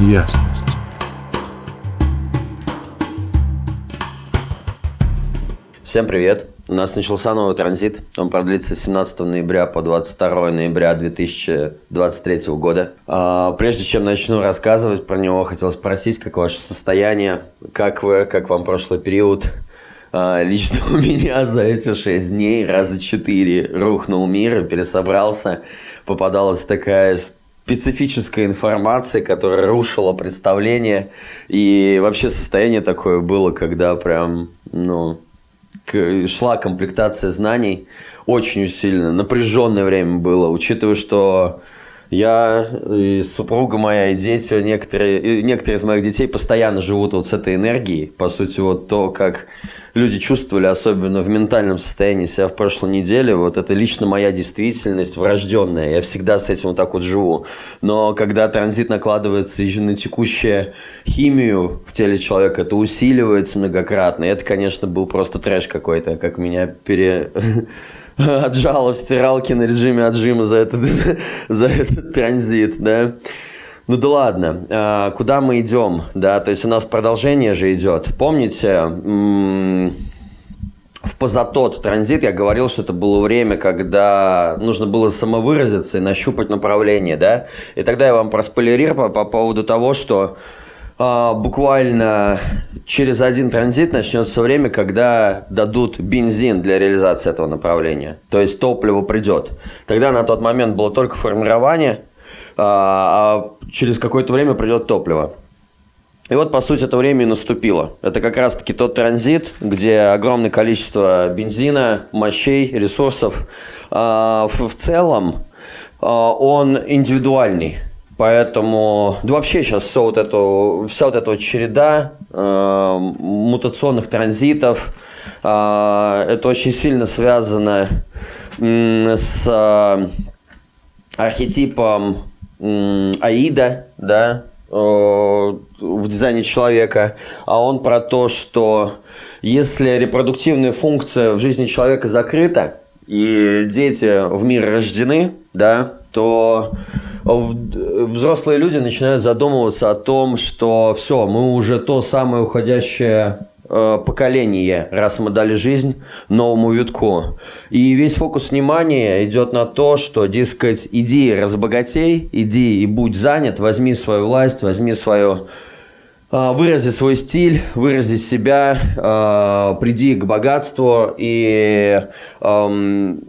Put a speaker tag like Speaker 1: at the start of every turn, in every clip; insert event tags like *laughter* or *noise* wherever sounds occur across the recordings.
Speaker 1: ясность.
Speaker 2: Всем привет! У нас начался новый транзит. Он продлится с 17 ноября по 22 ноября 2023 года. А, прежде чем начну рассказывать про него, хотел спросить, как ваше состояние, как вы, как вам прошлый период. А, лично у меня за эти 6 дней раза 4 рухнул мир и пересобрался. Попадалась такая специфическая информация, которая рушила представление. И вообще состояние такое было, когда прям, ну, шла комплектация знаний очень усиленно. Напряженное время было, учитывая, что я и супруга моя, и дети, некоторые, некоторые из моих детей постоянно живут вот с этой энергией. По сути, вот то, как люди чувствовали, особенно в ментальном состоянии себя в прошлой неделе, вот это лично моя действительность врожденная. Я всегда с этим вот так вот живу. Но когда транзит накладывается еще на текущую химию в теле человека, это усиливается многократно. И это, конечно, был просто трэш какой-то, как меня пере *laughs* *laughs* отжала в стиралке на режиме отжима за этот, *laughs* за этот транзит, да. Ну да ладно, а, куда мы идем, да, то есть у нас продолжение же идет. Помните, в позатот транзит я говорил, что это было время, когда нужно было самовыразиться и нащупать направление, да, и тогда я вам проспойлерировал по поводу того, что а, буквально через один транзит начнется время, когда дадут бензин для реализации этого направления. То есть топливо придет. Тогда на тот момент было только формирование, а, а через какое-то время придет топливо. И вот, по сути, это время и наступило. Это как раз-таки тот транзит, где огромное количество бензина, мощей, ресурсов. А, в целом он индивидуальный. Поэтому, да вообще сейчас все вот это, вся вот эта вот череда э, мутационных транзитов, э, это очень сильно связано э, с э, архетипом э, Аида, да, э, в дизайне человека, а он про то, что если репродуктивная функция в жизни человека закрыта, и дети в мир рождены, да, то взрослые люди начинают задумываться о том, что все, мы уже то самое уходящее э, поколение, раз мы дали жизнь новому витку. И весь фокус внимания идет на то, что, дескать, иди разбогатей, иди и будь занят, возьми свою власть, возьми свою э, вырази свой стиль, вырази себя, э, приди к богатству и эм,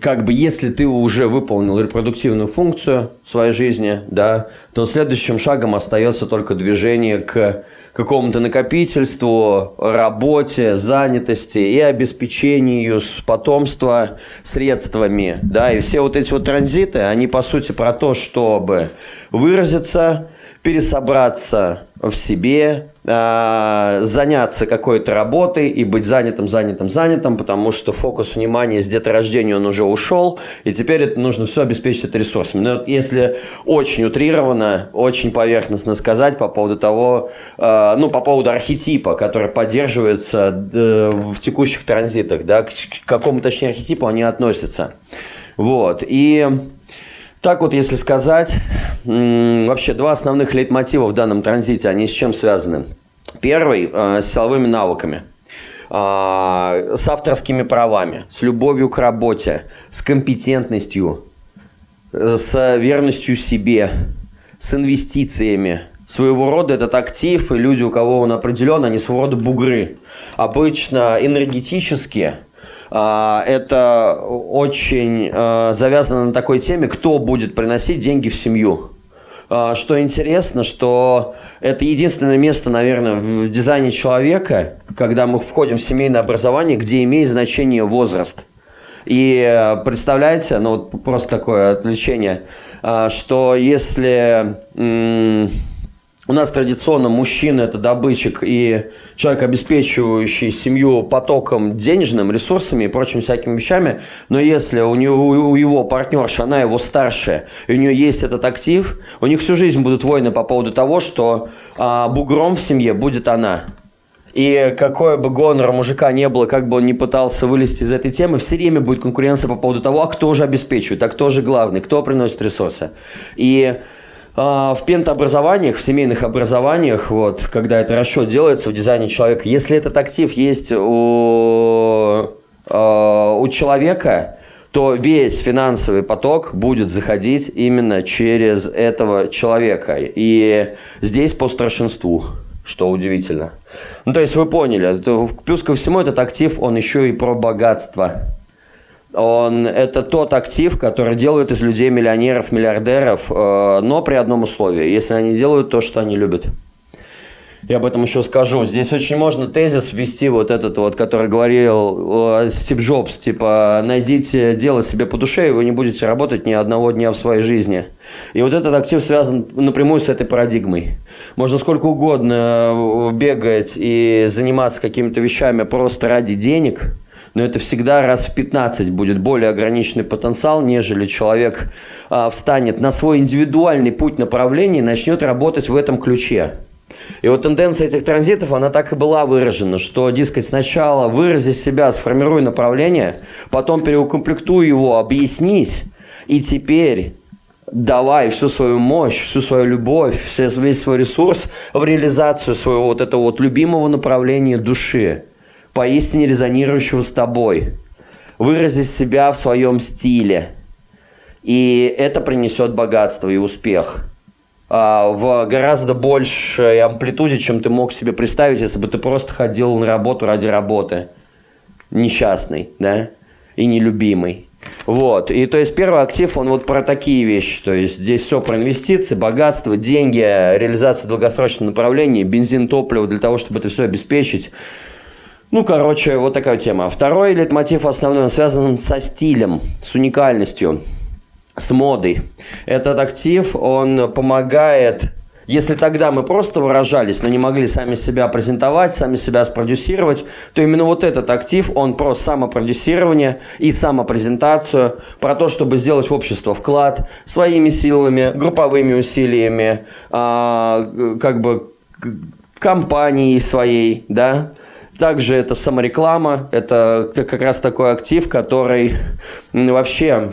Speaker 2: как бы если ты уже выполнил репродуктивную функцию в своей жизни, да, то следующим шагом остается только движение к какому-то накопительству, работе, занятости и обеспечению потомства средствами, да, и все вот эти вот транзиты, они по сути про то, чтобы выразиться, пересобраться в себе, э, заняться какой-то работой и быть занятым, занятым, занятым, потому что фокус внимания с деторождения он уже ушел, и теперь это нужно все обеспечить это ресурсами. Но если очень утрированно, очень поверхностно сказать по поводу того, э, ну, по поводу архетипа, который поддерживается э, в текущих транзитах, да, к какому, точнее, архетипу они относятся. Вот, и так вот, если сказать, вообще два основных лейтмотива в данном транзите, они с чем связаны? Первый э, – с силовыми навыками э, с авторскими правами, с любовью к работе, с компетентностью, с верностью себе, с инвестициями. Своего рода этот актив, и люди, у кого он определен, они своего рода бугры. Обычно энергетически а, это очень а, завязано на такой теме, кто будет приносить деньги в семью. А, что интересно, что это единственное место, наверное, в дизайне человека, когда мы входим в семейное образование, где имеет значение возраст. И представляете, ну вот просто такое отвлечение, что если у нас традиционно мужчина – это добытчик и человек, обеспечивающий семью потоком денежным, ресурсами и прочими всякими вещами. Но если у, него, у его партнерша, она его старшая, и у нее есть этот актив, у них всю жизнь будут войны по поводу того, что а, бугром в семье будет она. И какой бы гонор мужика не было, как бы он ни пытался вылезти из этой темы, все время будет конкуренция по поводу того, а кто же обеспечивает, а кто же главный, кто приносит ресурсы. И в пентообразованиях, в семейных образованиях, вот, когда это расчет делается в дизайне человека, если этот актив есть у, а, у человека, то весь финансовый поток будет заходить именно через этого человека. И здесь по старшинству, что удивительно. Ну, то есть вы поняли, плюс ко всему этот актив, он еще и про богатство он, это тот актив, который делает из людей миллионеров, миллиардеров, э, но при одном условии, если они делают то, что они любят. Я об этом еще скажу. Здесь очень можно тезис ввести вот этот вот, который говорил э, Стив Джобс, типа, найдите дело себе по душе, и вы не будете работать ни одного дня в своей жизни. И вот этот актив связан напрямую с этой парадигмой. Можно сколько угодно э, бегать и заниматься какими-то вещами просто ради денег – но это всегда раз в 15 будет более ограниченный потенциал, нежели человек а, встанет на свой индивидуальный путь направления и начнет работать в этом ключе. И вот тенденция этих транзитов, она так и была выражена, что, дескать, сначала вырази себя, сформируй направление, потом переукомплектуй его, объяснись, и теперь давай всю свою мощь, всю свою любовь, весь свой ресурс в реализацию своего вот этого вот любимого направления души поистине резонирующего с тобой. Выразить себя в своем стиле. И это принесет богатство и успех а, в гораздо большей амплитуде, чем ты мог себе представить, если бы ты просто ходил на работу ради работы. Несчастный, да, и нелюбимый. Вот, и то есть первый актив, он вот про такие вещи, то есть здесь все про инвестиции, богатство, деньги, реализация долгосрочного направления, бензин, топливо для того, чтобы это все обеспечить. Ну, короче, вот такая тема. Второй лейтмотив основной, он связан со стилем, с уникальностью, с модой. Этот актив, он помогает если тогда мы просто выражались, но не могли сами себя презентовать, сами себя спродюсировать, то именно вот этот актив, он про самопродюсирование и самопрезентацию, про то, чтобы сделать в общество вклад своими силами, групповыми усилиями, а, как бы компанией своей, да, также это самореклама, это как раз такой актив, который вообще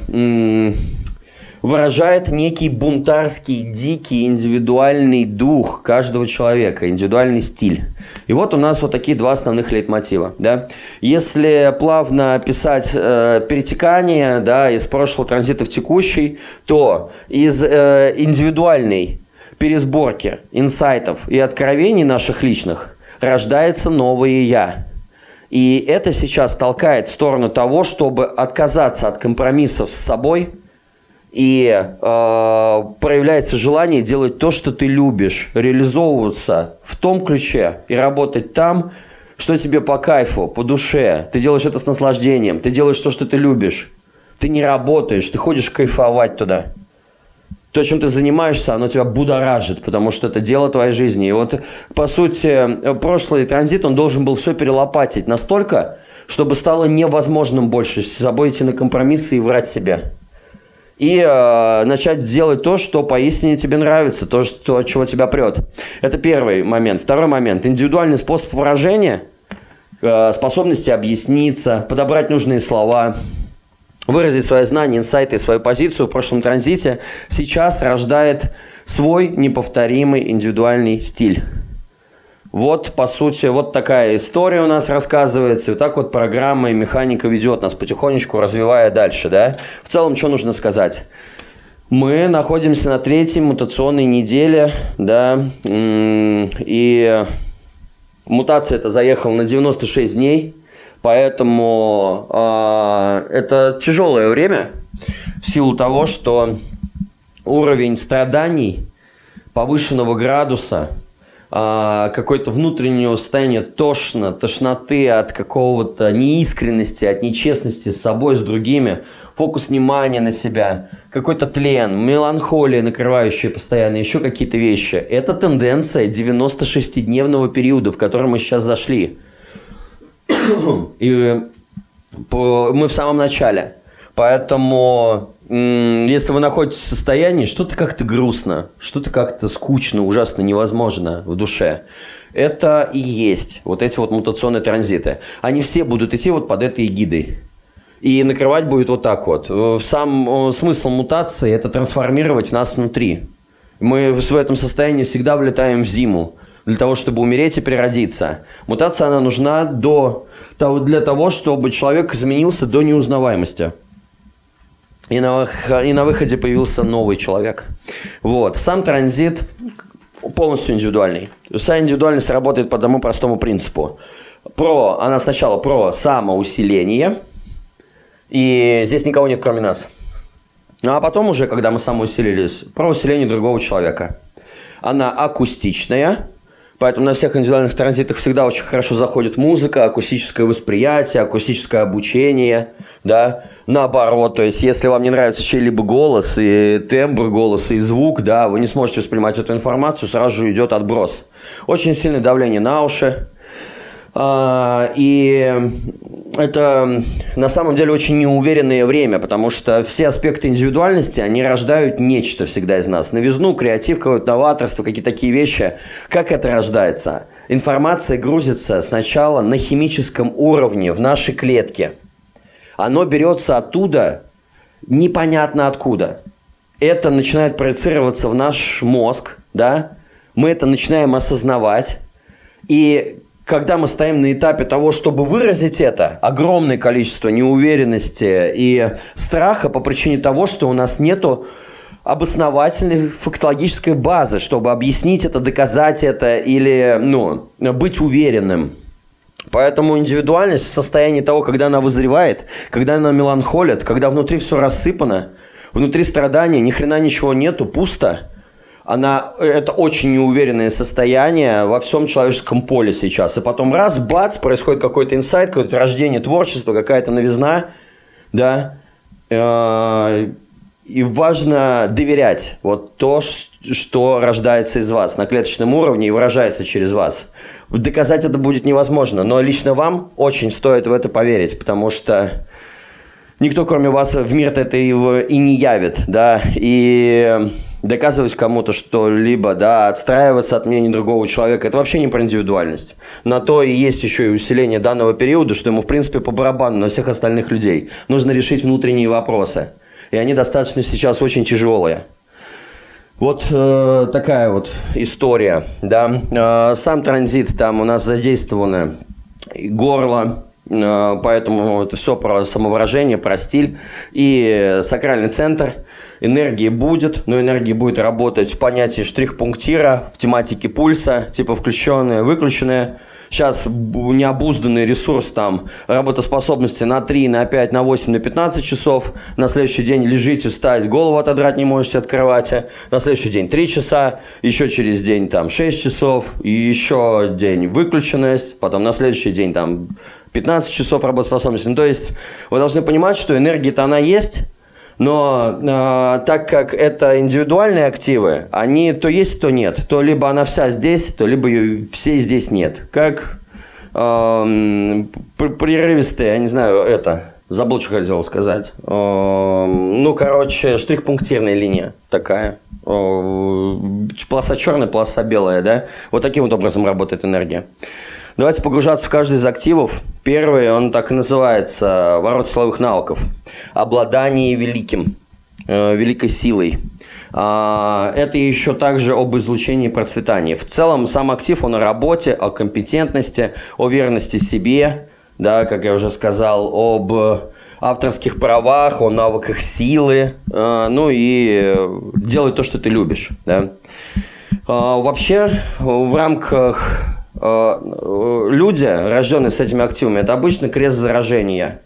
Speaker 2: выражает некий бунтарский, дикий, индивидуальный дух каждого человека, индивидуальный стиль. И вот у нас вот такие два основных лейтмотива. Да? Если плавно описать э, перетекание да, из прошлого транзита в текущий, то из э, индивидуальной пересборки инсайтов и откровений наших личных рождается новое «я». И это сейчас толкает в сторону того, чтобы отказаться от компромиссов с собой, и э, проявляется желание делать то, что ты любишь, реализовываться в том ключе и работать там, что тебе по кайфу, по душе. Ты делаешь это с наслаждением, ты делаешь то, что ты любишь. Ты не работаешь, ты ходишь кайфовать туда то, чем ты занимаешься, оно тебя будоражит, потому что это дело твоей жизни. И вот, по сути, прошлый транзит, он должен был все перелопатить настолько, чтобы стало невозможным больше с собой идти на компромиссы и врать себе. И э, начать делать то, что поистине тебе нравится, то, что, от чего тебя прет. Это первый момент. Второй момент. Индивидуальный способ выражения, э, способности объясниться, подобрать нужные слова – выразить свои знания, инсайты, свою позицию в прошлом транзите, сейчас рождает свой неповторимый индивидуальный стиль. Вот, по сути, вот такая история у нас рассказывается. И вот так вот программа и механика ведет нас потихонечку, развивая дальше, да. В целом, что нужно сказать? Мы находимся на третьей мутационной неделе, да, и мутация это заехала на 96 дней, Поэтому э, это тяжелое время в силу того, что уровень страданий, повышенного градуса, э, какое-то внутреннее состояние тошно, тошноты от какого-то неискренности, от нечестности с собой, с другими, фокус внимания на себя, какой-то тлен, меланхолия, накрывающая постоянно, еще какие-то вещи. Это тенденция 96-дневного периода, в который мы сейчас зашли. И мы в самом начале. Поэтому, если вы находитесь в состоянии, что-то как-то грустно, что-то как-то скучно, ужасно, невозможно в душе, это и есть вот эти вот мутационные транзиты. Они все будут идти вот под этой эгидой. И накрывать будет вот так вот. Сам смысл мутации – это трансформировать нас внутри. Мы в этом состоянии всегда влетаем в зиму для того, чтобы умереть и переродиться. Мутация, она нужна до, для того, чтобы человек изменился до неузнаваемости. И на, и на выходе появился новый человек. Вот. Сам транзит полностью индивидуальный. Вся индивидуальность работает по одному простому принципу. Про, она сначала про самоусиление, и здесь никого нет, кроме нас. Ну а потом уже, когда мы самоусилились, про усиление другого человека. Она акустичная, Поэтому на всех индивидуальных транзитах всегда очень хорошо заходит музыка, акустическое восприятие, акустическое обучение, да, наоборот, то есть если вам не нравится чей-либо голос и тембр голоса и звук, да, вы не сможете воспринимать эту информацию, сразу же идет отброс. Очень сильное давление на уши, и это на самом деле очень неуверенное время, потому что все аспекты индивидуальности, они рождают нечто всегда из нас. Новизну, креатив, какое-то новаторство, какие-то такие вещи. Как это рождается? Информация грузится сначала на химическом уровне, в нашей клетке. Оно берется оттуда непонятно откуда. Это начинает проецироваться в наш мозг, да? Мы это начинаем осознавать. И когда мы стоим на этапе того, чтобы выразить это, огромное количество неуверенности и страха по причине того, что у нас нету обосновательной фактологической базы, чтобы объяснить это, доказать это или ну, быть уверенным. Поэтому индивидуальность в состоянии того, когда она вызревает, когда она меланхолит, когда внутри все рассыпано, внутри страдания, ни хрена ничего нету, пусто – она, это очень неуверенное состояние во всем человеческом поле сейчас. И потом раз, бац, происходит какой-то инсайт, какое-то рождение творчества, какая-то новизна, да, э, и важно доверять вот то, что рождается из вас на клеточном уровне и выражается через вас. Доказать это будет невозможно, но лично вам очень стоит в это поверить, потому что никто, кроме вас, в мир это и не явит, да, и доказывать кому-то что-либо, да, отстраиваться от мнения другого человека, это вообще не про индивидуальность. На то и есть еще и усиление данного периода, что ему, в принципе, по барабану на всех остальных людей. Нужно решить внутренние вопросы. И они достаточно сейчас очень тяжелые. Вот э, такая вот история, да. Э, сам транзит, там у нас задействовано горло, поэтому это все про самовыражение, про стиль. И сакральный центр – энергии будет, но энергия будет работать в понятии штрих-пунктира, в тематике пульса, типа включенная, выключенная. Сейчас необузданный ресурс там работоспособности на 3, на 5, на 8, на 15 часов. На следующий день лежите, встать, голову отодрать не можете от кровати. На следующий день 3 часа, еще через день там 6 часов, и еще день выключенность, потом на следующий день там 15 часов работоспособности. Ну, то есть вы должны понимать, что энергия-то она есть, но э, так как это индивидуальные активы, они то есть, то нет. То либо она вся здесь, то либо ее всей здесь нет. Как э, прерывистые, я не знаю, это, забыл, что хотел сказать. Ну, короче, штрих-пунктирная линия такая. Полоса черная, полоса белая, да? Вот таким вот образом работает энергия. Давайте погружаться в каждый из активов. Первый, он так и называется, ворот силовых навыков. Обладание великим, э, великой силой. А, это еще также об излучении и процветании. В целом, сам актив, он о работе, о компетентности, о верности себе, да, как я уже сказал, об авторских правах, о навыках силы, э, ну и делай то, что ты любишь. Да. А, вообще, в рамках люди, рожденные с этими активами, это обычно крест заражения.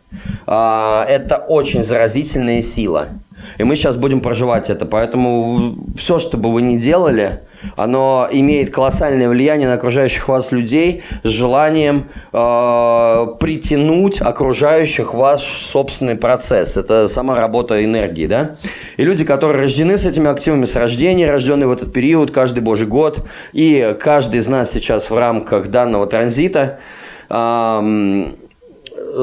Speaker 2: А, это очень заразительная сила. И мы сейчас будем проживать это. Поэтому все, что бы вы ни делали, оно имеет колоссальное влияние на окружающих вас людей с желанием э, притянуть окружающих ваш собственный процесс. Это сама работа энергии, да? И люди, которые рождены с этими активами с рождения, рожденные в этот период, каждый божий год, и каждый из нас сейчас в рамках данного транзита, э,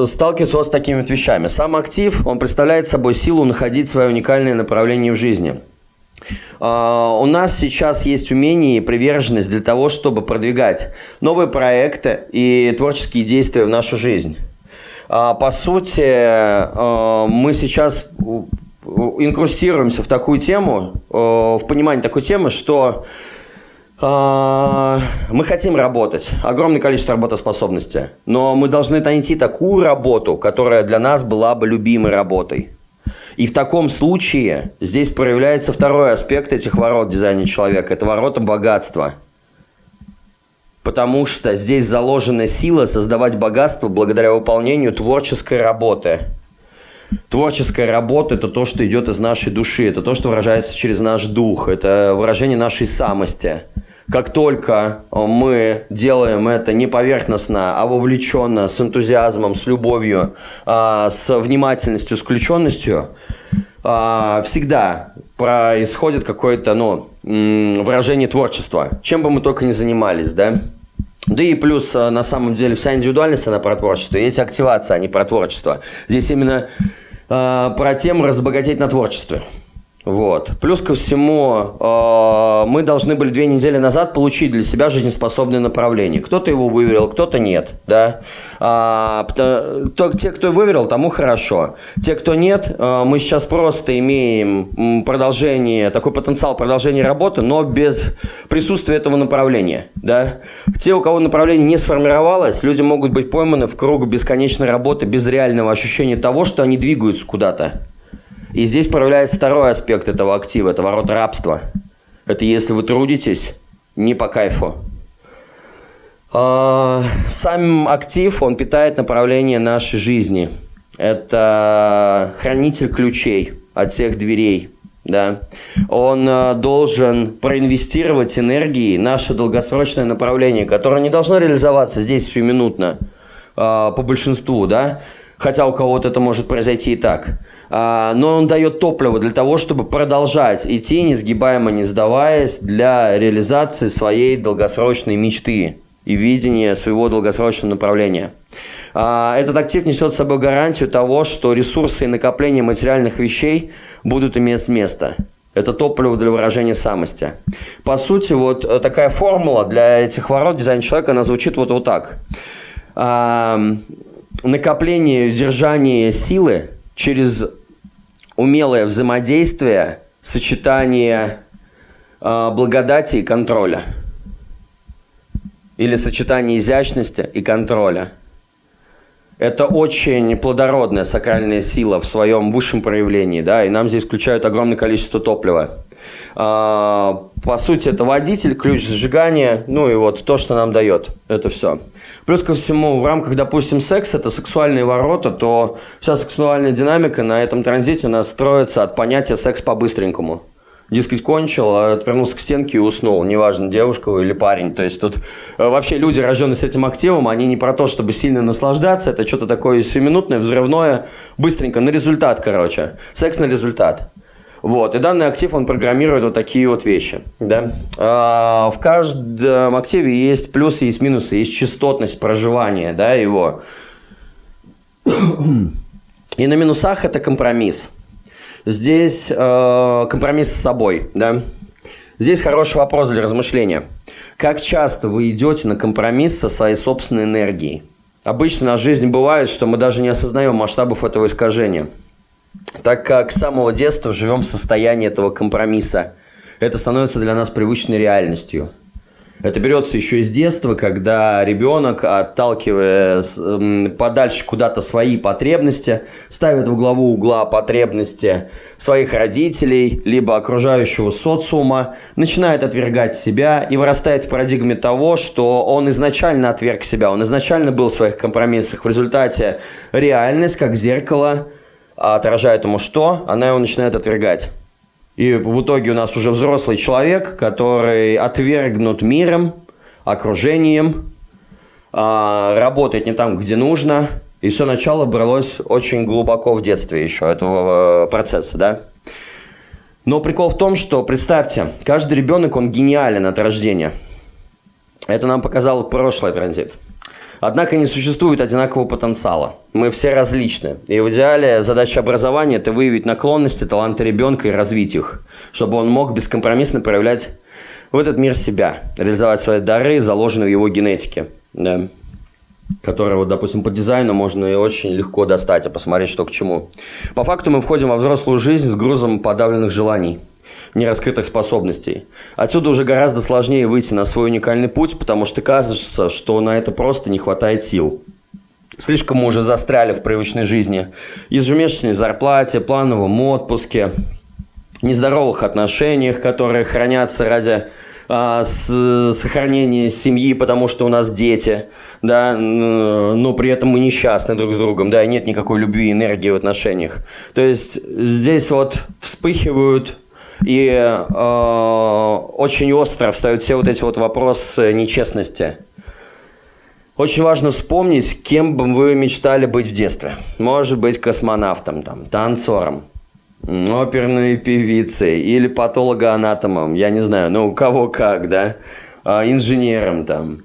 Speaker 2: сталкивается вот с такими вот вещами. Сам актив, он представляет собой силу находить свое уникальное направление в жизни. Uh, у нас сейчас есть умение и приверженность для того, чтобы продвигать новые проекты и творческие действия в нашу жизнь. Uh, по сути, uh, мы сейчас инкрустируемся в такую тему, в понимание такой темы, что а, мы хотим работать, огромное количество работоспособности, но мы должны найти такую работу, которая для нас была бы любимой работой. И в таком случае здесь проявляется второй аспект этих ворот дизайна человека. Это ворота богатства. Потому что здесь заложена сила создавать богатство благодаря выполнению творческой работы. Творческая работа – это то, что идет из нашей души, это то, что выражается через наш дух, это выражение нашей самости – как только мы делаем это не поверхностно, а вовлеченно, с энтузиазмом, с любовью, а, с внимательностью, с включенностью, а, всегда происходит какое-то ну, выражение творчества, чем бы мы только ни занимались, да. Да и плюс, а, на самом деле, вся индивидуальность, она про творчество, и эти активации, они про творчество. Здесь именно про тему разбогатеть на творчестве. Вот. Плюс ко всему, э, мы должны были две недели назад получить для себя жизнеспособное направление. Кто-то его выверил, кто-то нет. Да? А, те, кто выверил, тому хорошо. Те, кто нет, э, мы сейчас просто имеем продолжение, такой потенциал продолжения работы, но без присутствия этого направления. Да? Те, у кого направление не сформировалось, люди могут быть пойманы в круг бесконечной работы без реального ощущения того, что они двигаются куда-то. И здесь проявляется второй аспект этого актива, это ворот рабства. Это если вы трудитесь не по кайфу. А, сам актив, он питает направление нашей жизни. Это хранитель ключей от всех дверей. Да. Он а, должен проинвестировать энергии наше долгосрочное направление, которое не должно реализоваться здесь сиюминутно а, по большинству, да, хотя у кого-то это может произойти и так. А, но он дает топливо для того, чтобы продолжать идти, несгибаемо не сдаваясь, для реализации своей долгосрочной мечты и видения своего долгосрочного направления. А, этот актив несет с собой гарантию того, что ресурсы и накопление материальных вещей будут иметь место. Это топливо для выражения самости. По сути, вот э, такая формула для этих ворот дизайн человека, она звучит вот, вот так. Накопление, удержание силы через умелое взаимодействие, сочетание э, благодати и контроля. Или сочетание изящности и контроля. Это очень плодородная сакральная сила в своем высшем проявлении, да, и нам здесь включают огромное количество топлива. А, по сути, это водитель, ключ зажигания, ну и вот то, что нам дает. Это все. Плюс ко всему, в рамках, допустим, секса, это сексуальные ворота, то вся сексуальная динамика на этом транзите настроится от понятия секс по-быстренькому. Дескать, кончил, отвернулся к стенке и уснул. Неважно, девушка или парень. То есть тут э, вообще люди, рожденные с этим активом, они не про то, чтобы сильно наслаждаться. Это что-то такое сиюминутное, взрывное, быстренько, на результат, короче. Секс на результат. Вот, и данный актив, он программирует вот такие вот вещи, да. А, в каждом активе есть плюсы, есть минусы, есть частотность проживания, да, его. И на минусах это компромисс. Здесь э, компромисс с собой, да. Здесь хороший вопрос для размышления. Как часто вы идете на компромисс со своей собственной энергией? Обычно на жизни бывает, что мы даже не осознаем масштабов этого искажения – так как с самого детства живем в состоянии этого компромисса. Это становится для нас привычной реальностью. Это берется еще из детства, когда ребенок, отталкивая подальше куда-то свои потребности, ставит в главу угла потребности своих родителей, либо окружающего социума, начинает отвергать себя и вырастает в парадигме того, что он изначально отверг себя, он изначально был в своих компромиссах. В результате реальность, как зеркало, отражает ему что, она его начинает отвергать. И в итоге у нас уже взрослый человек, который отвергнут миром, окружением, а, работает не там, где нужно. И все начало бралось очень глубоко в детстве еще этого э, процесса, да. Но прикол в том, что, представьте, каждый ребенок, он гениален от рождения. Это нам показал прошлый транзит. Однако не существует одинакового потенциала. Мы все различны. И в идеале задача образования – это выявить наклонности, таланты ребенка и развить их, чтобы он мог бескомпромиссно проявлять в этот мир себя, реализовать свои дары, заложенные в его генетике. Да. вот, допустим, по дизайну можно и очень легко достать и посмотреть, что к чему. По факту мы входим во взрослую жизнь с грузом подавленных желаний нераскрытых способностей. Отсюда уже гораздо сложнее выйти на свой уникальный путь, потому что кажется, что на это просто не хватает сил. Слишком мы уже застряли в привычной жизни. Ежемесячной зарплате, плановом отпуске, нездоровых отношениях, которые хранятся ради а, с, сохранения семьи, потому что у нас дети, да, но при этом мы несчастны друг с другом, да, и нет никакой любви и энергии в отношениях. То есть здесь вот вспыхивают и э, очень остро встают все вот эти вот вопросы нечестности. Очень важно вспомнить, кем бы вы мечтали быть в детстве. Может быть, космонавтом, там, танцором, оперной певицей или патологоанатомом, я не знаю, ну у кого как, да, а, инженером там.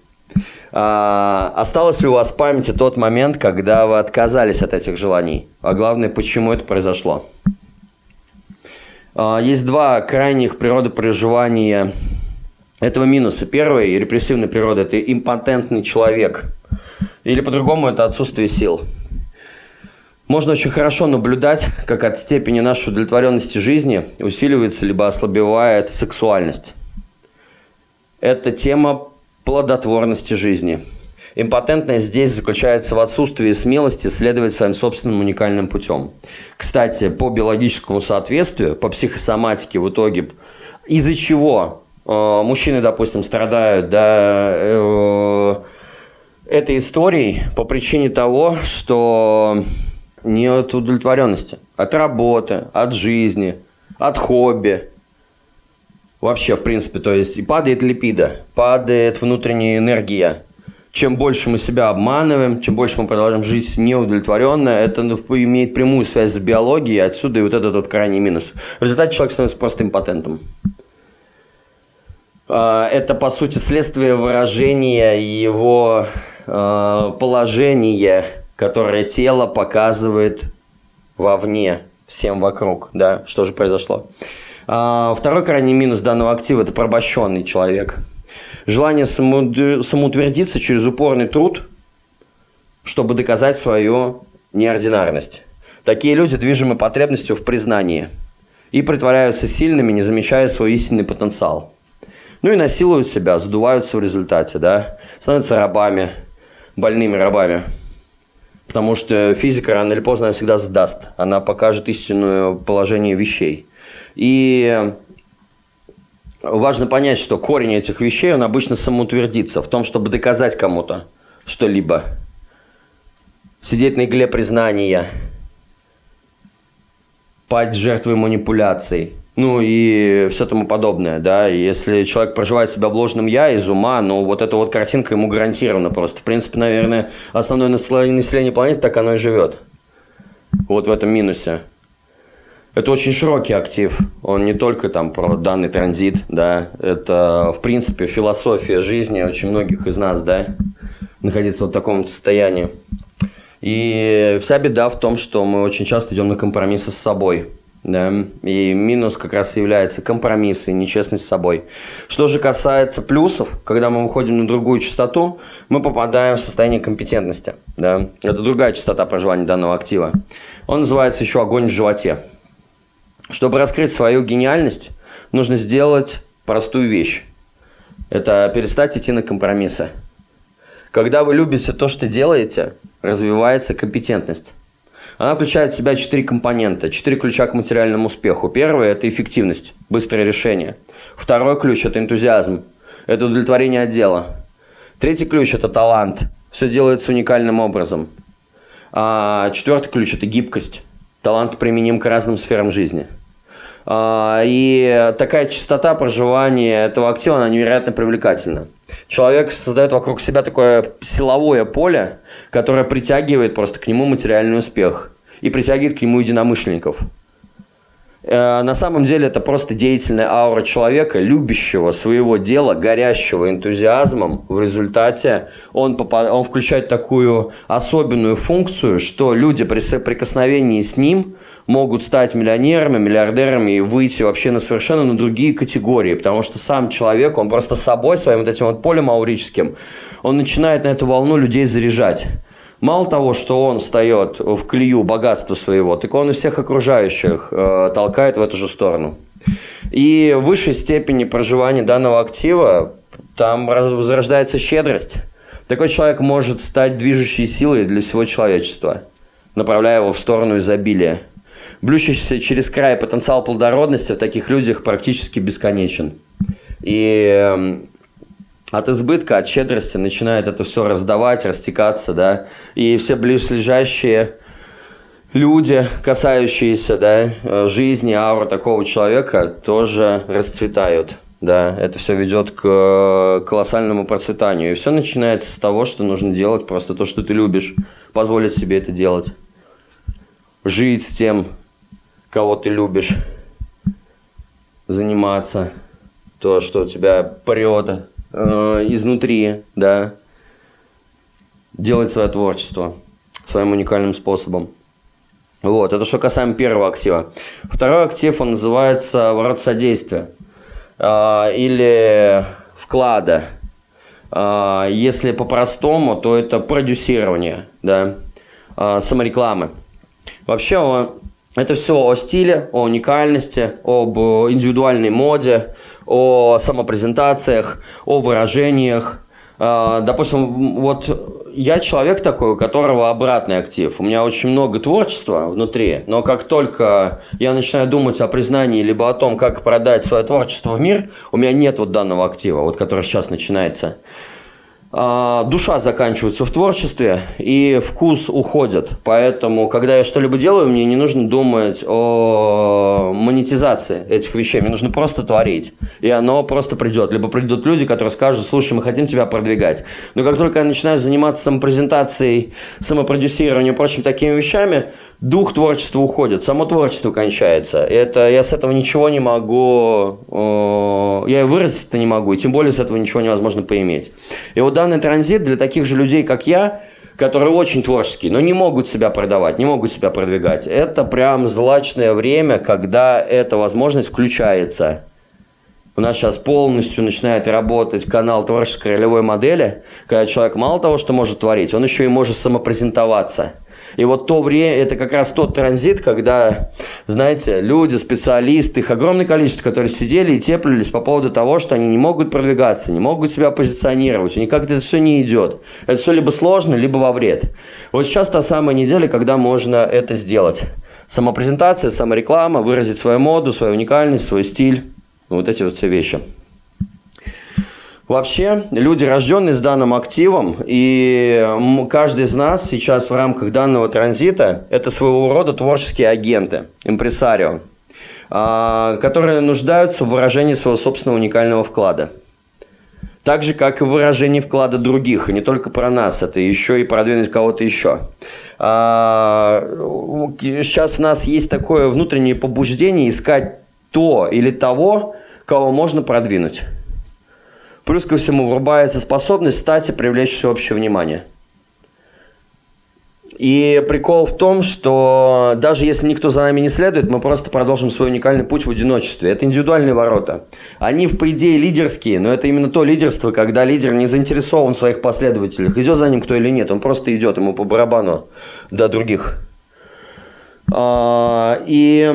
Speaker 2: А, осталось ли у вас в памяти тот момент, когда вы отказались от этих желаний? А главное, почему это произошло? А, есть два крайних природопроживания этого минуса. Первый, репрессивной природы, это импотентный человек. Или по-другому, это отсутствие сил. Можно очень хорошо наблюдать, как от степени нашей удовлетворенности жизни усиливается либо ослабевает сексуальность. Это тема плодотворности жизни – Импотентность здесь заключается в отсутствии смелости следовать своим собственным уникальным путем. Кстати, по биологическому соответствию, по психосоматике в итоге, из-за чего э, мужчины, допустим, страдают да, э, этой историей по причине того, что нет удовлетворенности от работы, от жизни, от хобби. Вообще, в принципе, то есть и падает липида, падает внутренняя энергия, чем больше мы себя обманываем, чем больше мы продолжаем жить неудовлетворенно, это ну, имеет прямую связь с биологией, отсюда и вот этот вот крайний минус. В результате человек становится просто импотентом. А, это, по сути, следствие выражения его а, положения, которое тело показывает вовне, всем вокруг. Да? Что же произошло? А, второй крайний минус данного актива – это порабощенный человек – желание самоутвердиться через упорный труд, чтобы доказать свою неординарность. Такие люди движимы потребностью в признании и притворяются сильными, не замечая свой истинный потенциал. Ну и насилуют себя, сдуваются в результате, да, становятся рабами, больными рабами. Потому что физика рано или поздно всегда сдаст, она покажет истинное положение вещей. И важно понять, что корень этих вещей, он обычно самоутвердится в том, чтобы доказать кому-то что-либо. Сидеть на игле признания, пасть жертвой манипуляций, ну и все тому подобное, да. Если человек проживает себя в ложном «я» из ума, ну вот эта вот картинка ему гарантирована просто. В принципе, наверное, основное население планеты так оно и живет. Вот в этом минусе. Это очень широкий актив. Он не только там про данный транзит, да. Это, в принципе, философия жизни очень многих из нас, да, находиться в таком состоянии. И вся беда в том, что мы очень часто идем на компромиссы с собой. Да? И минус как раз является компромиссы, нечестность с собой. Что же касается плюсов, когда мы выходим на другую частоту, мы попадаем в состояние компетентности. Да? Это другая частота проживания данного актива. Он называется еще огонь в животе. Чтобы раскрыть свою гениальность, нужно сделать простую вещь. Это перестать идти на компромиссы. Когда вы любите то, что делаете, развивается компетентность. Она включает в себя четыре компонента, четыре ключа к материальному успеху. Первый – это эффективность, быстрое решение. Второй ключ – это энтузиазм, это удовлетворение от дела. Третий ключ – это талант, все делается уникальным образом. А четвертый ключ – это гибкость, талант применим к разным сферам жизни – и такая частота проживания этого актива, она невероятно привлекательна. Человек создает вокруг себя такое силовое поле, которое притягивает просто к нему материальный успех и притягивает к нему единомышленников. Э, на самом деле это просто деятельная аура человека, любящего своего дела, горящего энтузиазмом. В результате он, попад... он включает такую особенную функцию, что люди при соприкосновении с ним могут стать миллионерами, миллиардерами и выйти вообще на совершенно на другие категории, потому что сам человек, он просто собой, своим вот этим вот полем аурическим, он начинает на эту волну людей заряжать. Мало того, что он встает в клею богатства своего, так он и всех окружающих э, толкает в эту же сторону. И в высшей степени проживания данного актива там возрождается щедрость. Такой человек может стать движущей силой для всего человечества, направляя его в сторону изобилия. Блющийся через край потенциал плодородности в таких людях практически бесконечен. И эм, от избытка, от щедрости начинает это все раздавать, растекаться, да, и все близлежащие люди, касающиеся, да, жизни, ауры такого человека, тоже расцветают. Да, это все ведет к колоссальному процветанию. И все начинается с того, что нужно делать просто то, что ты любишь, позволить себе это делать. Жить с тем, кого ты любишь, заниматься, то, что у тебя прет, э, изнутри, да, делать свое творчество своим уникальным способом. Вот, это что касаемо первого актива. Второй актив, он называется ворот содействия э, или вклада. Э, если по-простому, то это продюсирование, да, э, саморекламы. Вообще, это все о стиле, о уникальности, об индивидуальной моде, о самопрезентациях, о выражениях. А, допустим, вот я человек такой, у которого обратный актив. У меня очень много творчества внутри, но как только я начинаю думать о признании либо о том, как продать свое творчество в мир, у меня нет вот данного актива, вот который сейчас начинается. А, душа заканчивается в творчестве, и вкус уходит. Поэтому, когда я что-либо делаю, мне не нужно думать о монетизации этих вещей. Мне нужно просто творить. И оно просто придет. Либо придут люди, которые скажут, слушай, мы хотим тебя продвигать. Но как только я начинаю заниматься самопрезентацией, самопродюсированием и прочими такими вещами, дух творчества уходит, само творчество кончается. Это я с этого ничего не могу, я и выразить-то не могу, и тем более с этого ничего невозможно поиметь. И вот данный транзит для таких же людей, как я, которые очень творческие, но не могут себя продавать, не могут себя продвигать. Это прям злачное время, когда эта возможность включается. У нас сейчас полностью начинает работать канал творческой ролевой модели, когда человек мало того, что может творить, он еще и может самопрезентоваться – и вот то время, это как раз тот транзит, когда, знаете, люди, специалисты, их огромное количество, которые сидели и теплились по поводу того, что они не могут продвигаться, не могут себя позиционировать, у них как-то это все не идет. Это все либо сложно, либо во вред. Вот сейчас та самая неделя, когда можно это сделать. Самопрезентация, самореклама, выразить свою моду, свою уникальность, свой стиль. Вот эти вот все вещи. Вообще, люди, рожденные с данным активом, и каждый из нас сейчас в рамках данного транзита, это своего рода творческие агенты, импресарио, а, которые нуждаются в выражении своего собственного уникального вклада. Так же, как и в выражении вклада других, и не только про нас, это еще и продвинуть кого-то еще. А, сейчас у нас есть такое внутреннее побуждение искать то или того, кого можно продвинуть. Плюс ко всему врубается способность стать и привлечь всеобщее внимание. И прикол в том, что даже если никто за нами не следует, мы просто продолжим свой уникальный путь в одиночестве. Это индивидуальные ворота. Они, по идее, лидерские, но это именно то лидерство, когда лидер не заинтересован в своих последователях. Идет за ним кто или нет, он просто идет ему по барабану до других. А, и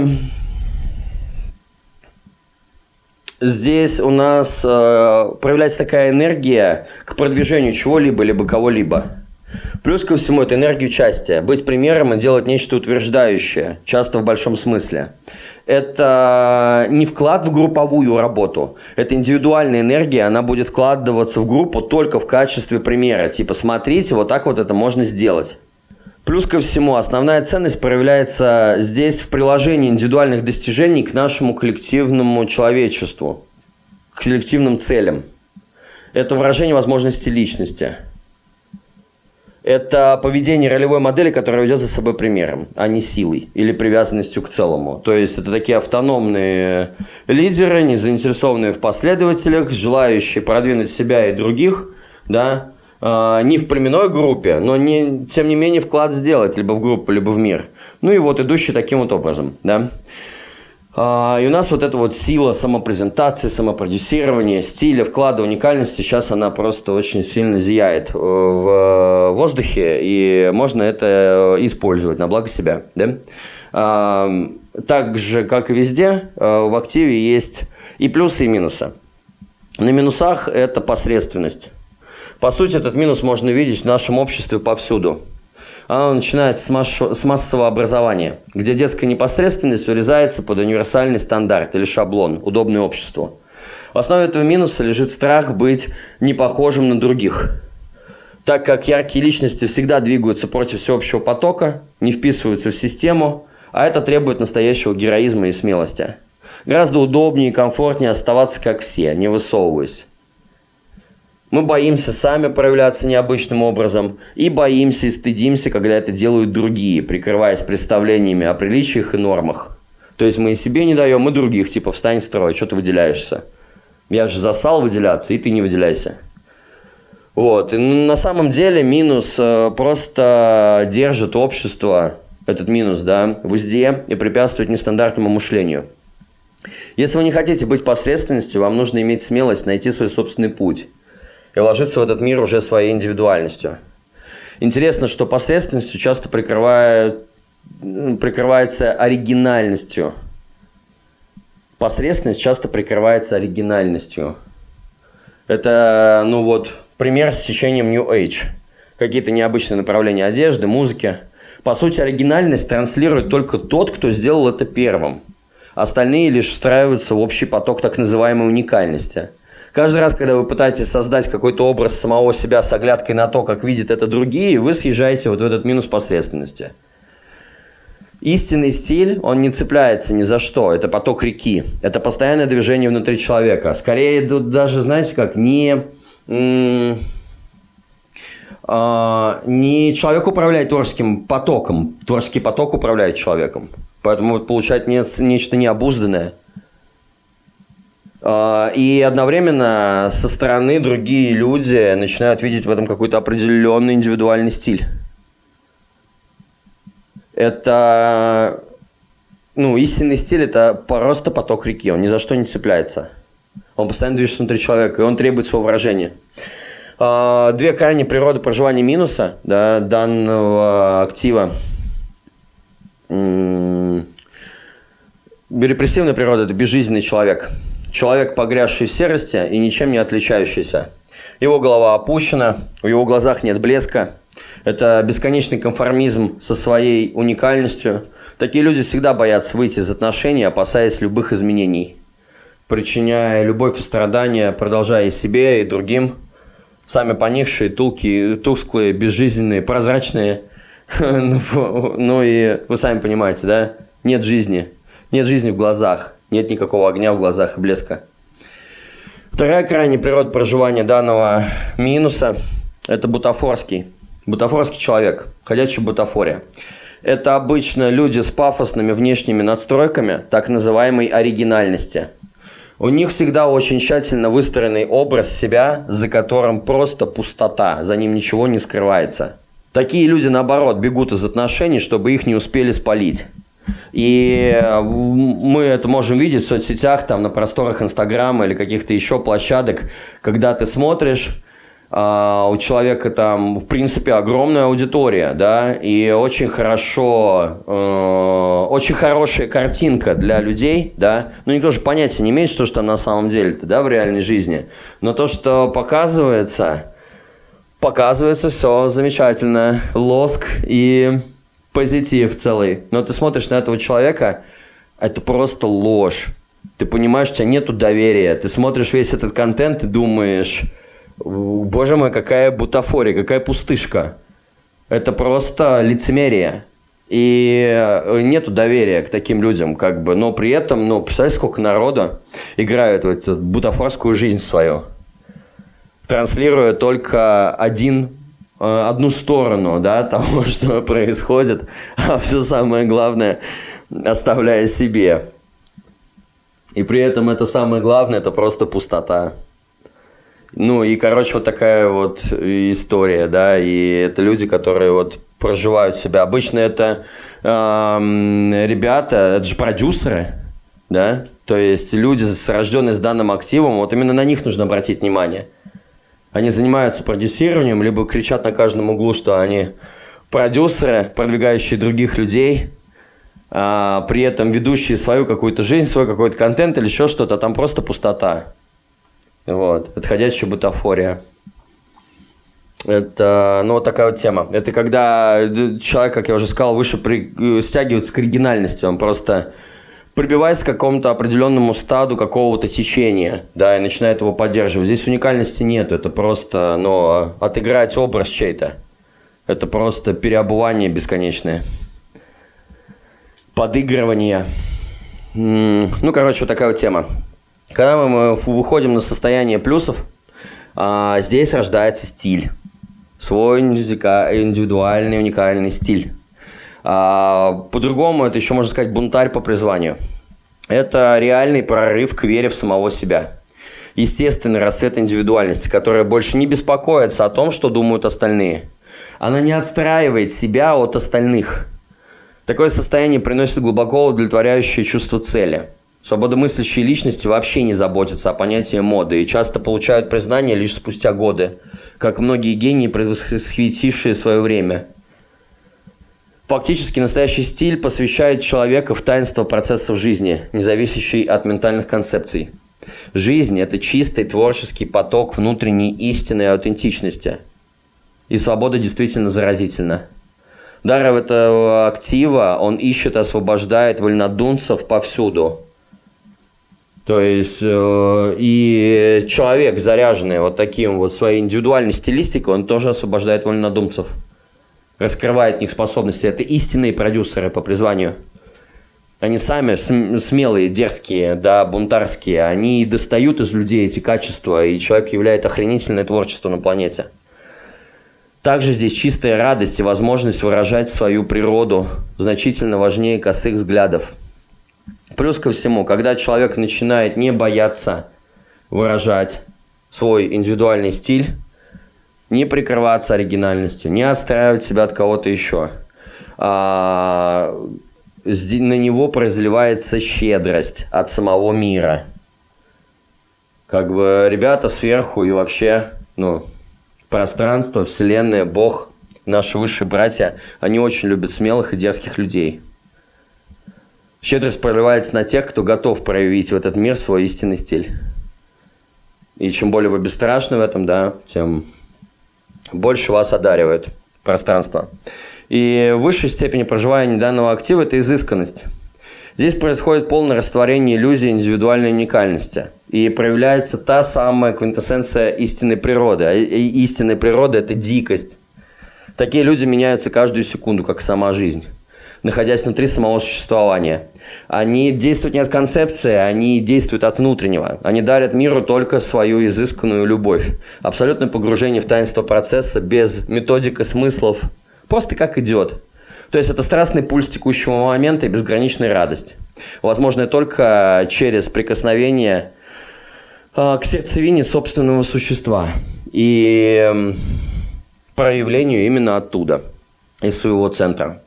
Speaker 2: здесь у нас э, проявляется такая энергия к продвижению чего-либо, либо кого-либо. Плюс ко всему, это энергия участия. Быть примером и делать нечто утверждающее, часто в большом смысле. Это не вклад в групповую работу, это индивидуальная энергия, она будет вкладываться в группу только в качестве примера. Типа, смотрите, вот так вот это можно сделать. Плюс ко всему, основная ценность проявляется здесь в приложении индивидуальных достижений к нашему коллективному человечеству, к коллективным целям. Это выражение возможности личности. это поведение ролевой модели, которая ведет за собой примером, а не силой или привязанностью к целому. То есть это такие автономные лидеры, не заинтересованные в последователях, желающие продвинуть себя и других, да, не в племенной группе, но не, тем не менее вклад сделать либо в группу, либо в мир. Ну и вот идущий таким вот образом, да. А, и у нас вот эта вот сила самопрезентации, самопродюсирования, стиля, вклада, уникальности, сейчас она просто очень сильно зияет э, в воздухе, и можно это использовать на благо себя. Да? А, так же, как и везде, э, в активе есть и плюсы, и минусы. На минусах это посредственность. По сути, этот минус можно видеть в нашем обществе повсюду – оно начинается с, масс с массового образования, где детская непосредственность вырезается под универсальный стандарт или шаблон, удобное обществу. В основе этого минуса лежит страх быть не похожим на других. Так как яркие личности всегда двигаются против всеобщего потока, не вписываются в систему, а это требует настоящего героизма и смелости. Гораздо удобнее и комфортнее оставаться как все, не высовываясь. Мы боимся сами проявляться необычным образом и боимся и стыдимся, когда это делают другие, прикрываясь представлениями о приличиях и нормах. То есть мы и себе не даем, и других, типа встань в строй, что ты выделяешься. Я же засал выделяться, и ты не выделяйся. Вот. И на самом деле минус э, просто держит общество, этот минус, да, в узде и препятствует нестандартному мышлению. Если вы не хотите быть посредственностью, вам нужно иметь смелость найти свой собственный путь – и ложиться в этот мир уже своей индивидуальностью. Интересно, что посредственностью часто прикрывает, прикрывается оригинальностью. Посредственность часто прикрывается оригинальностью. Это, ну вот, пример с течением New Age. Какие-то необычные направления одежды, музыки. По сути, оригинальность транслирует только тот, кто сделал это первым. Остальные лишь встраиваются в общий поток так называемой уникальности – Каждый раз, когда вы пытаетесь создать какой-то образ самого себя с оглядкой на то, как видят это другие, вы съезжаете вот в этот минус посредственности. Истинный стиль, он не цепляется ни за что. Это поток реки. Это постоянное движение внутри человека. Скорее, даже, знаете как, не... Uh, не человек управляет творческим потоком, творческий поток управляет человеком. Поэтому получать не, нечто необузданное – а, и одновременно со стороны другие люди начинают видеть в этом какой-то определенный индивидуальный стиль. Это, ну, истинный стиль – это просто поток реки, он ни за что не цепляется. Он постоянно движется внутри человека, и он требует своего выражения. А, две крайние природы проживания минуса да, данного актива. Репрессивная природа – это безжизненный человек – Человек, погрязший в серости и ничем не отличающийся. Его голова опущена, в его глазах нет блеска. Это бесконечный конформизм со своей уникальностью. Такие люди всегда боятся выйти из отношений, опасаясь любых изменений, причиняя любовь и страдания, продолжая и себе, и другим. Сами поникшие, тулки, тусклые, безжизненные, прозрачные. *laughs* Ну, ну и вы сами понимаете, да? Нет жизни. Нет жизни в глазах. Нет никакого огня в глазах и блеска. Вторая крайняя природа проживания данного минуса – это бутафорский. Бутафорский человек, ходячая бутафория. Это обычно люди с пафосными внешними надстройками, так называемой оригинальности. У них всегда очень тщательно выстроенный образ себя, за которым просто пустота, за ним ничего не скрывается. Такие люди, наоборот, бегут из отношений, чтобы их не успели спалить. И э, мы это можем видеть в соцсетях, там на просторах Инстаграма или каких-то еще площадок, когда ты смотришь, Uh, у человека там, в принципе, огромная аудитория, да, и очень хорошо, uh, очень хорошая картинка для людей, да, ну, никто же понятия не имеет, что же там на самом деле-то, да, в реальной жизни, но то, что показывается, показывается все замечательно, лоск и позитив целый. Но ты смотришь на этого человека, это просто ложь. Ты понимаешь, у тебя нету доверия. Ты смотришь весь этот контент и думаешь, боже мой, какая бутафория, какая пустышка. Это просто лицемерие. И э, нету доверия к таким людям, как бы. Но при этом, ну, представляешь, сколько народа играют в эту бутафорскую жизнь свою, транслируя только один одну сторону, да, *laughs* того, что происходит, а все самое главное оставляя себе. И при этом это самое главное, это просто пустота. Ну и, короче, вот такая вот история, да, и это люди, которые вот проживают себя. Обычно это э, ребята, это же продюсеры, да, то есть люди, рожденные с данным активом, вот именно на них нужно обратить внимание. Они занимаются продюсированием, либо кричат на каждом углу, что они продюсеры, продвигающие других людей, а, при этом ведущие свою какую-то жизнь, свой какой-то контент или еще что-то, там просто пустота. Вот, отходящая бутафория. Это, ну, вот такая вот тема. Это когда человек, как я уже сказал, выше при, стягивается к оригинальности. Он просто прибивается к какому-то определенному стаду какого-то течения, да, и начинает его поддерживать. Здесь уникальности нет, это просто, ну, отыграть образ чей-то. Это просто переобувание бесконечное. Подыгрывание. Ну, короче, вот такая вот тема. Когда мы выходим на состояние плюсов, а, здесь рождается стиль. Свой индивидуальный, уникальный стиль. А, по-другому это еще можно сказать бунтарь по призванию. Это реальный прорыв к вере в самого себя. Естественный расцвет индивидуальности, которая больше не беспокоится о том, что думают остальные. Она не отстраивает себя от остальных. Такое состояние приносит глубоко удовлетворяющее чувство цели. Свободомыслящие личности вообще не заботятся о понятии моды и часто получают признание лишь спустя годы, как многие гении, предвосхитившие свое время – Фактически настоящий стиль посвящает человека в таинство процессов жизни, не зависящий от ментальных концепций. Жизнь – это чистый творческий поток внутренней истины и аутентичности. И свобода действительно заразительна. Дар этого актива он ищет освобождает вольнодумцев повсюду. То есть э, и человек, заряженный вот таким вот своей индивидуальной стилистикой, он тоже освобождает вольнодумцев раскрывает в них способности. Это истинные продюсеры по призванию. Они сами смелые, дерзкие, да, бунтарские. Они достают из людей эти качества, и человек являет охренительное творчество на планете. Также здесь чистая радость и возможность выражать свою природу значительно важнее косых взглядов. Плюс ко всему, когда человек начинает не бояться выражать свой индивидуальный стиль, не прикрываться оригинальностью, не отстраивать себя от кого-то еще. А, на него произливается щедрость от самого мира. Как бы ребята сверху и вообще, ну, пространство, вселенная, Бог, наши высшие братья, они очень любят смелых и дерзких людей. Щедрость проливается на тех, кто готов проявить в этот мир свой истинный стиль. И чем более вы бесстрашны в этом, да, тем больше вас одаривает пространство. И высшей степени проживания данного актива – это изысканность. Здесь происходит полное растворение иллюзии индивидуальной уникальности. И проявляется та самая квинтэссенция истинной природы. А истинная природа – это дикость. Такие люди меняются каждую секунду, как сама жизнь, находясь внутри самого существования – они действуют не от концепции, они действуют от внутреннего. Они дарят миру только свою изысканную любовь. Абсолютное погружение в таинство процесса без методик смыслов. Просто как идет. То есть это страстный пульс текущего момента и безграничная радость. Возможно, только через прикосновение э, к сердцевине собственного существа и проявлению именно оттуда, из своего центра.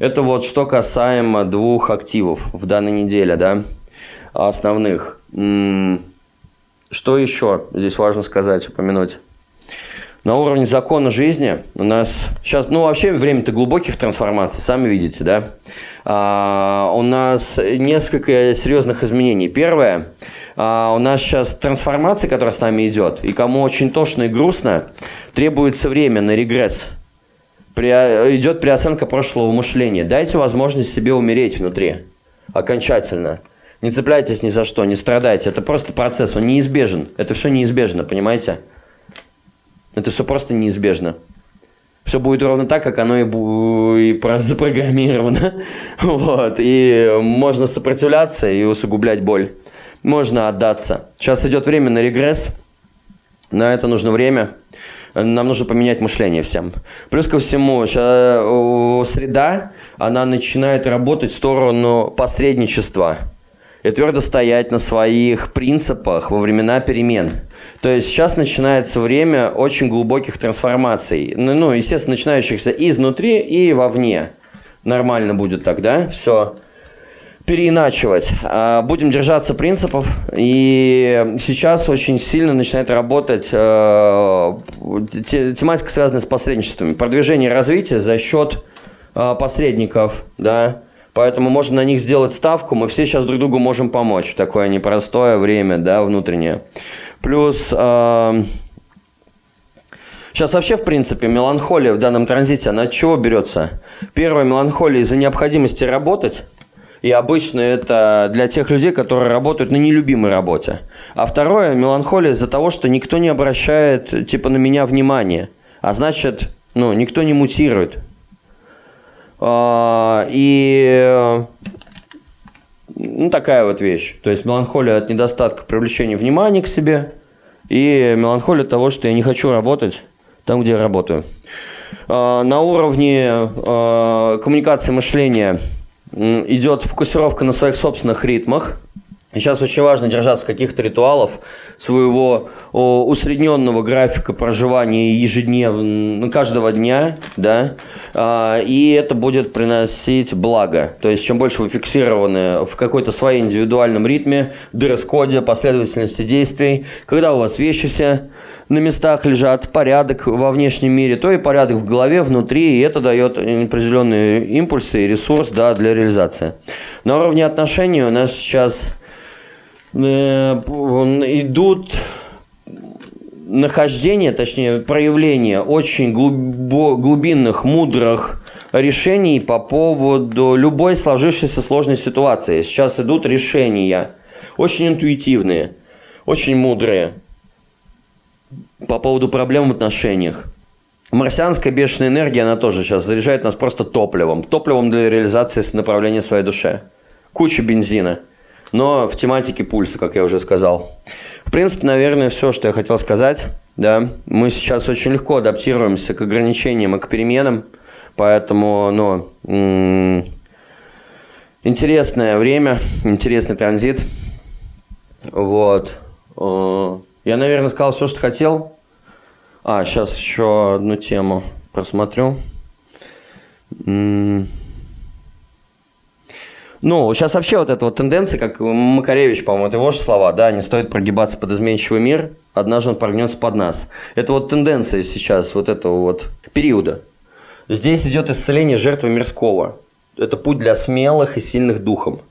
Speaker 2: Это вот что касаемо двух активов в данной неделе, да, основных. Что еще здесь важно сказать, упомянуть? На уровне закона жизни у нас сейчас, ну вообще время-то глубоких трансформаций, сами видите, да. А, у нас несколько серьезных изменений. Первое, а, у нас сейчас трансформация, которая с нами идет, и кому очень тошно и грустно, требуется время на регресс – идет переоценка прошлого мышления. Дайте возможность себе умереть внутри. Окончательно. Не цепляйтесь ни за что, не страдайте. Это просто процесс, он неизбежен. Это все неизбежно, понимаете? Это все просто неизбежно. Все будет ровно так, как оно и, и запрограммировано. *laughs* Вот. И можно сопротивляться и усугублять боль. Можно отдаться. Сейчас идет время на регресс. На это нужно время. Нам нужно поменять мышление всем. Плюс ко всему, сейчас, среда, она начинает работать в сторону посредничества и твердо стоять на своих принципах во времена перемен. То есть сейчас начинается время очень глубоких трансформаций. Ну, ну естественно, начинающихся изнутри и вовне. Нормально будет тогда, все переиначивать. А, будем держаться принципов. И сейчас очень сильно начинает работать э, тематика, связанная с посредничеством. Продвижение и развитие за счет э, посредников, да, Поэтому можно на них сделать ставку, мы все сейчас друг другу можем помочь такое непростое время, да, внутреннее. Плюс э, сейчас вообще, в принципе, меланхолия в данном транзите, она от чего берется? Первая меланхолия из-за необходимости работать, и обычно это для тех людей, которые работают на нелюбимой работе. А второе, меланхолия из-за того, что никто не обращает, типа, на меня внимания. А значит, ну, никто не мутирует, а, и ну, такая вот вещь. То есть меланхолия от недостатка привлечения внимания к себе и меланхолия от того, что я не хочу работать там, где я работаю. А, на уровне а, коммуникации мышления идет фокусировка на своих собственных ритмах – сейчас очень важно держаться каких-то ритуалов, своего усредненного графика проживания ежедневно, каждого дня, да, а, и это будет приносить благо. То есть, чем больше вы фиксированы в какой-то своей индивидуальном ритме, дресс-коде, последовательности действий, когда у вас вещи все на местах лежат, порядок во внешнем мире, то и порядок в голове, внутри, и это дает определенные импульсы и ресурс да, для реализации. На уровне отношений у нас сейчас Э, идут нахождение, точнее проявление очень глубинных, мудрых решений по поводу любой сложившейся сложной ситуации. Сейчас идут решения, очень интуитивные, очень мудрые по поводу проблем в отношениях. Марсианская бешеная энергия, она тоже сейчас заряжает нас просто топливом. Топливом для реализации направления своей душе. Куча бензина – но в тематике пульса, как я уже сказал. В принципе, наверное, все, что я хотел сказать. Да, мы сейчас очень легко адаптируемся к ограничениям и к переменам, поэтому, ну, интересное время, интересный транзит. Вот. Э, я, наверное, сказал все, что хотел. А, сейчас еще одну тему просмотрю. Ну, сейчас вообще вот эта вот тенденция, как Макаревич, по-моему, это его же слова, да, не стоит прогибаться под изменчивый мир, однажды он прогнется под нас. Это вот тенденция сейчас вот этого вот периода. Здесь идет исцеление жертвы мирского. Это путь для смелых и сильных духом.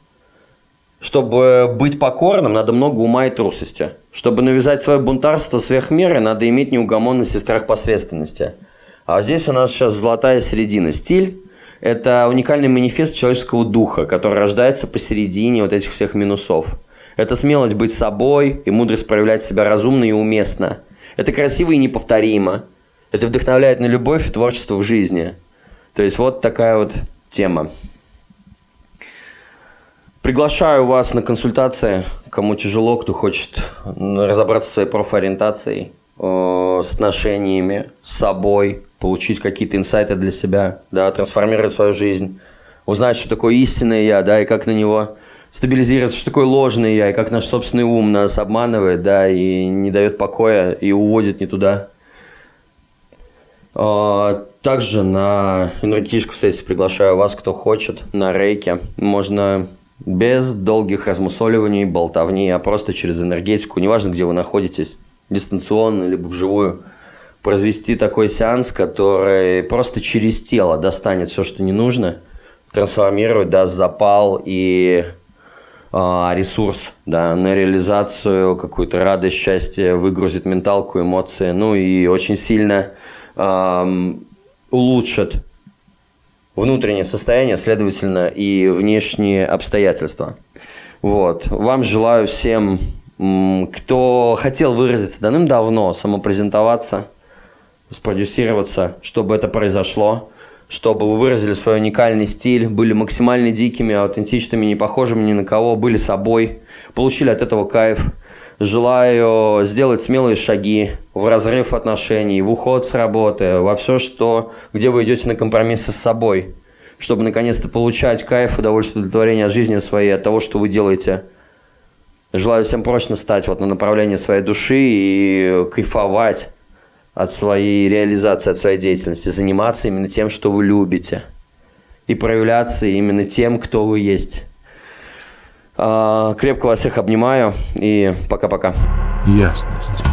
Speaker 2: Чтобы быть покорным, надо много ума и трусости. Чтобы навязать свое бунтарство сверх меры, надо иметь неугомонность и страх посредственности. А здесь у нас сейчас золотая середина. Стиль, это уникальный манифест человеческого духа, который рождается посередине вот этих всех минусов. Это смелость быть собой и мудрость проявлять себя разумно и уместно. Это красиво и неповторимо. Это вдохновляет на любовь и творчество в жизни. То есть вот такая вот тема. Приглашаю вас на консультации, кому тяжело, кто хочет разобраться со своей профориентацией, э, с отношениями, с собой, получить какие-то инсайты для себя, да, трансформировать свою жизнь, узнать, что такое истинное я, да, и как на него стабилизироваться, что такое ложное я, и как наш собственный ум нас обманывает, да, и не дает покоя, и уводит не туда. А, также на энергетическую сессию приглашаю вас, кто хочет, на рейке. Можно без долгих размусоливаний, болтовни, а просто через энергетику, неважно, где вы находитесь, дистанционно, либо вживую – произвести такой сеанс, который просто через тело достанет все, что не нужно, трансформирует, даст запал и э, ресурс да, на реализацию, какую-то радость, счастье, выгрузит менталку, эмоции, ну и очень сильно э, улучшит внутреннее состояние, следовательно, и внешние обстоятельства. Вот. Вам желаю всем, кто хотел выразиться давным-давно, самопрезентоваться – спродюсироваться, чтобы это произошло, чтобы вы выразили свой уникальный стиль, были максимально дикими, аутентичными, не похожими ни на кого, были собой, получили от этого кайф. Желаю сделать смелые шаги в разрыв отношений, в уход с работы, во все, что, где вы идете на компромиссы с собой, чтобы наконец-то получать кайф, удовольствие, удовлетворение от жизни своей, от того, что вы делаете. Желаю всем прочно стать вот на направлении своей души и кайфовать от своей реализации, от своей деятельности, заниматься именно тем, что вы любите, и проявляться именно тем, кто вы есть. А, крепко вас всех обнимаю и пока-пока.
Speaker 1: Ясность.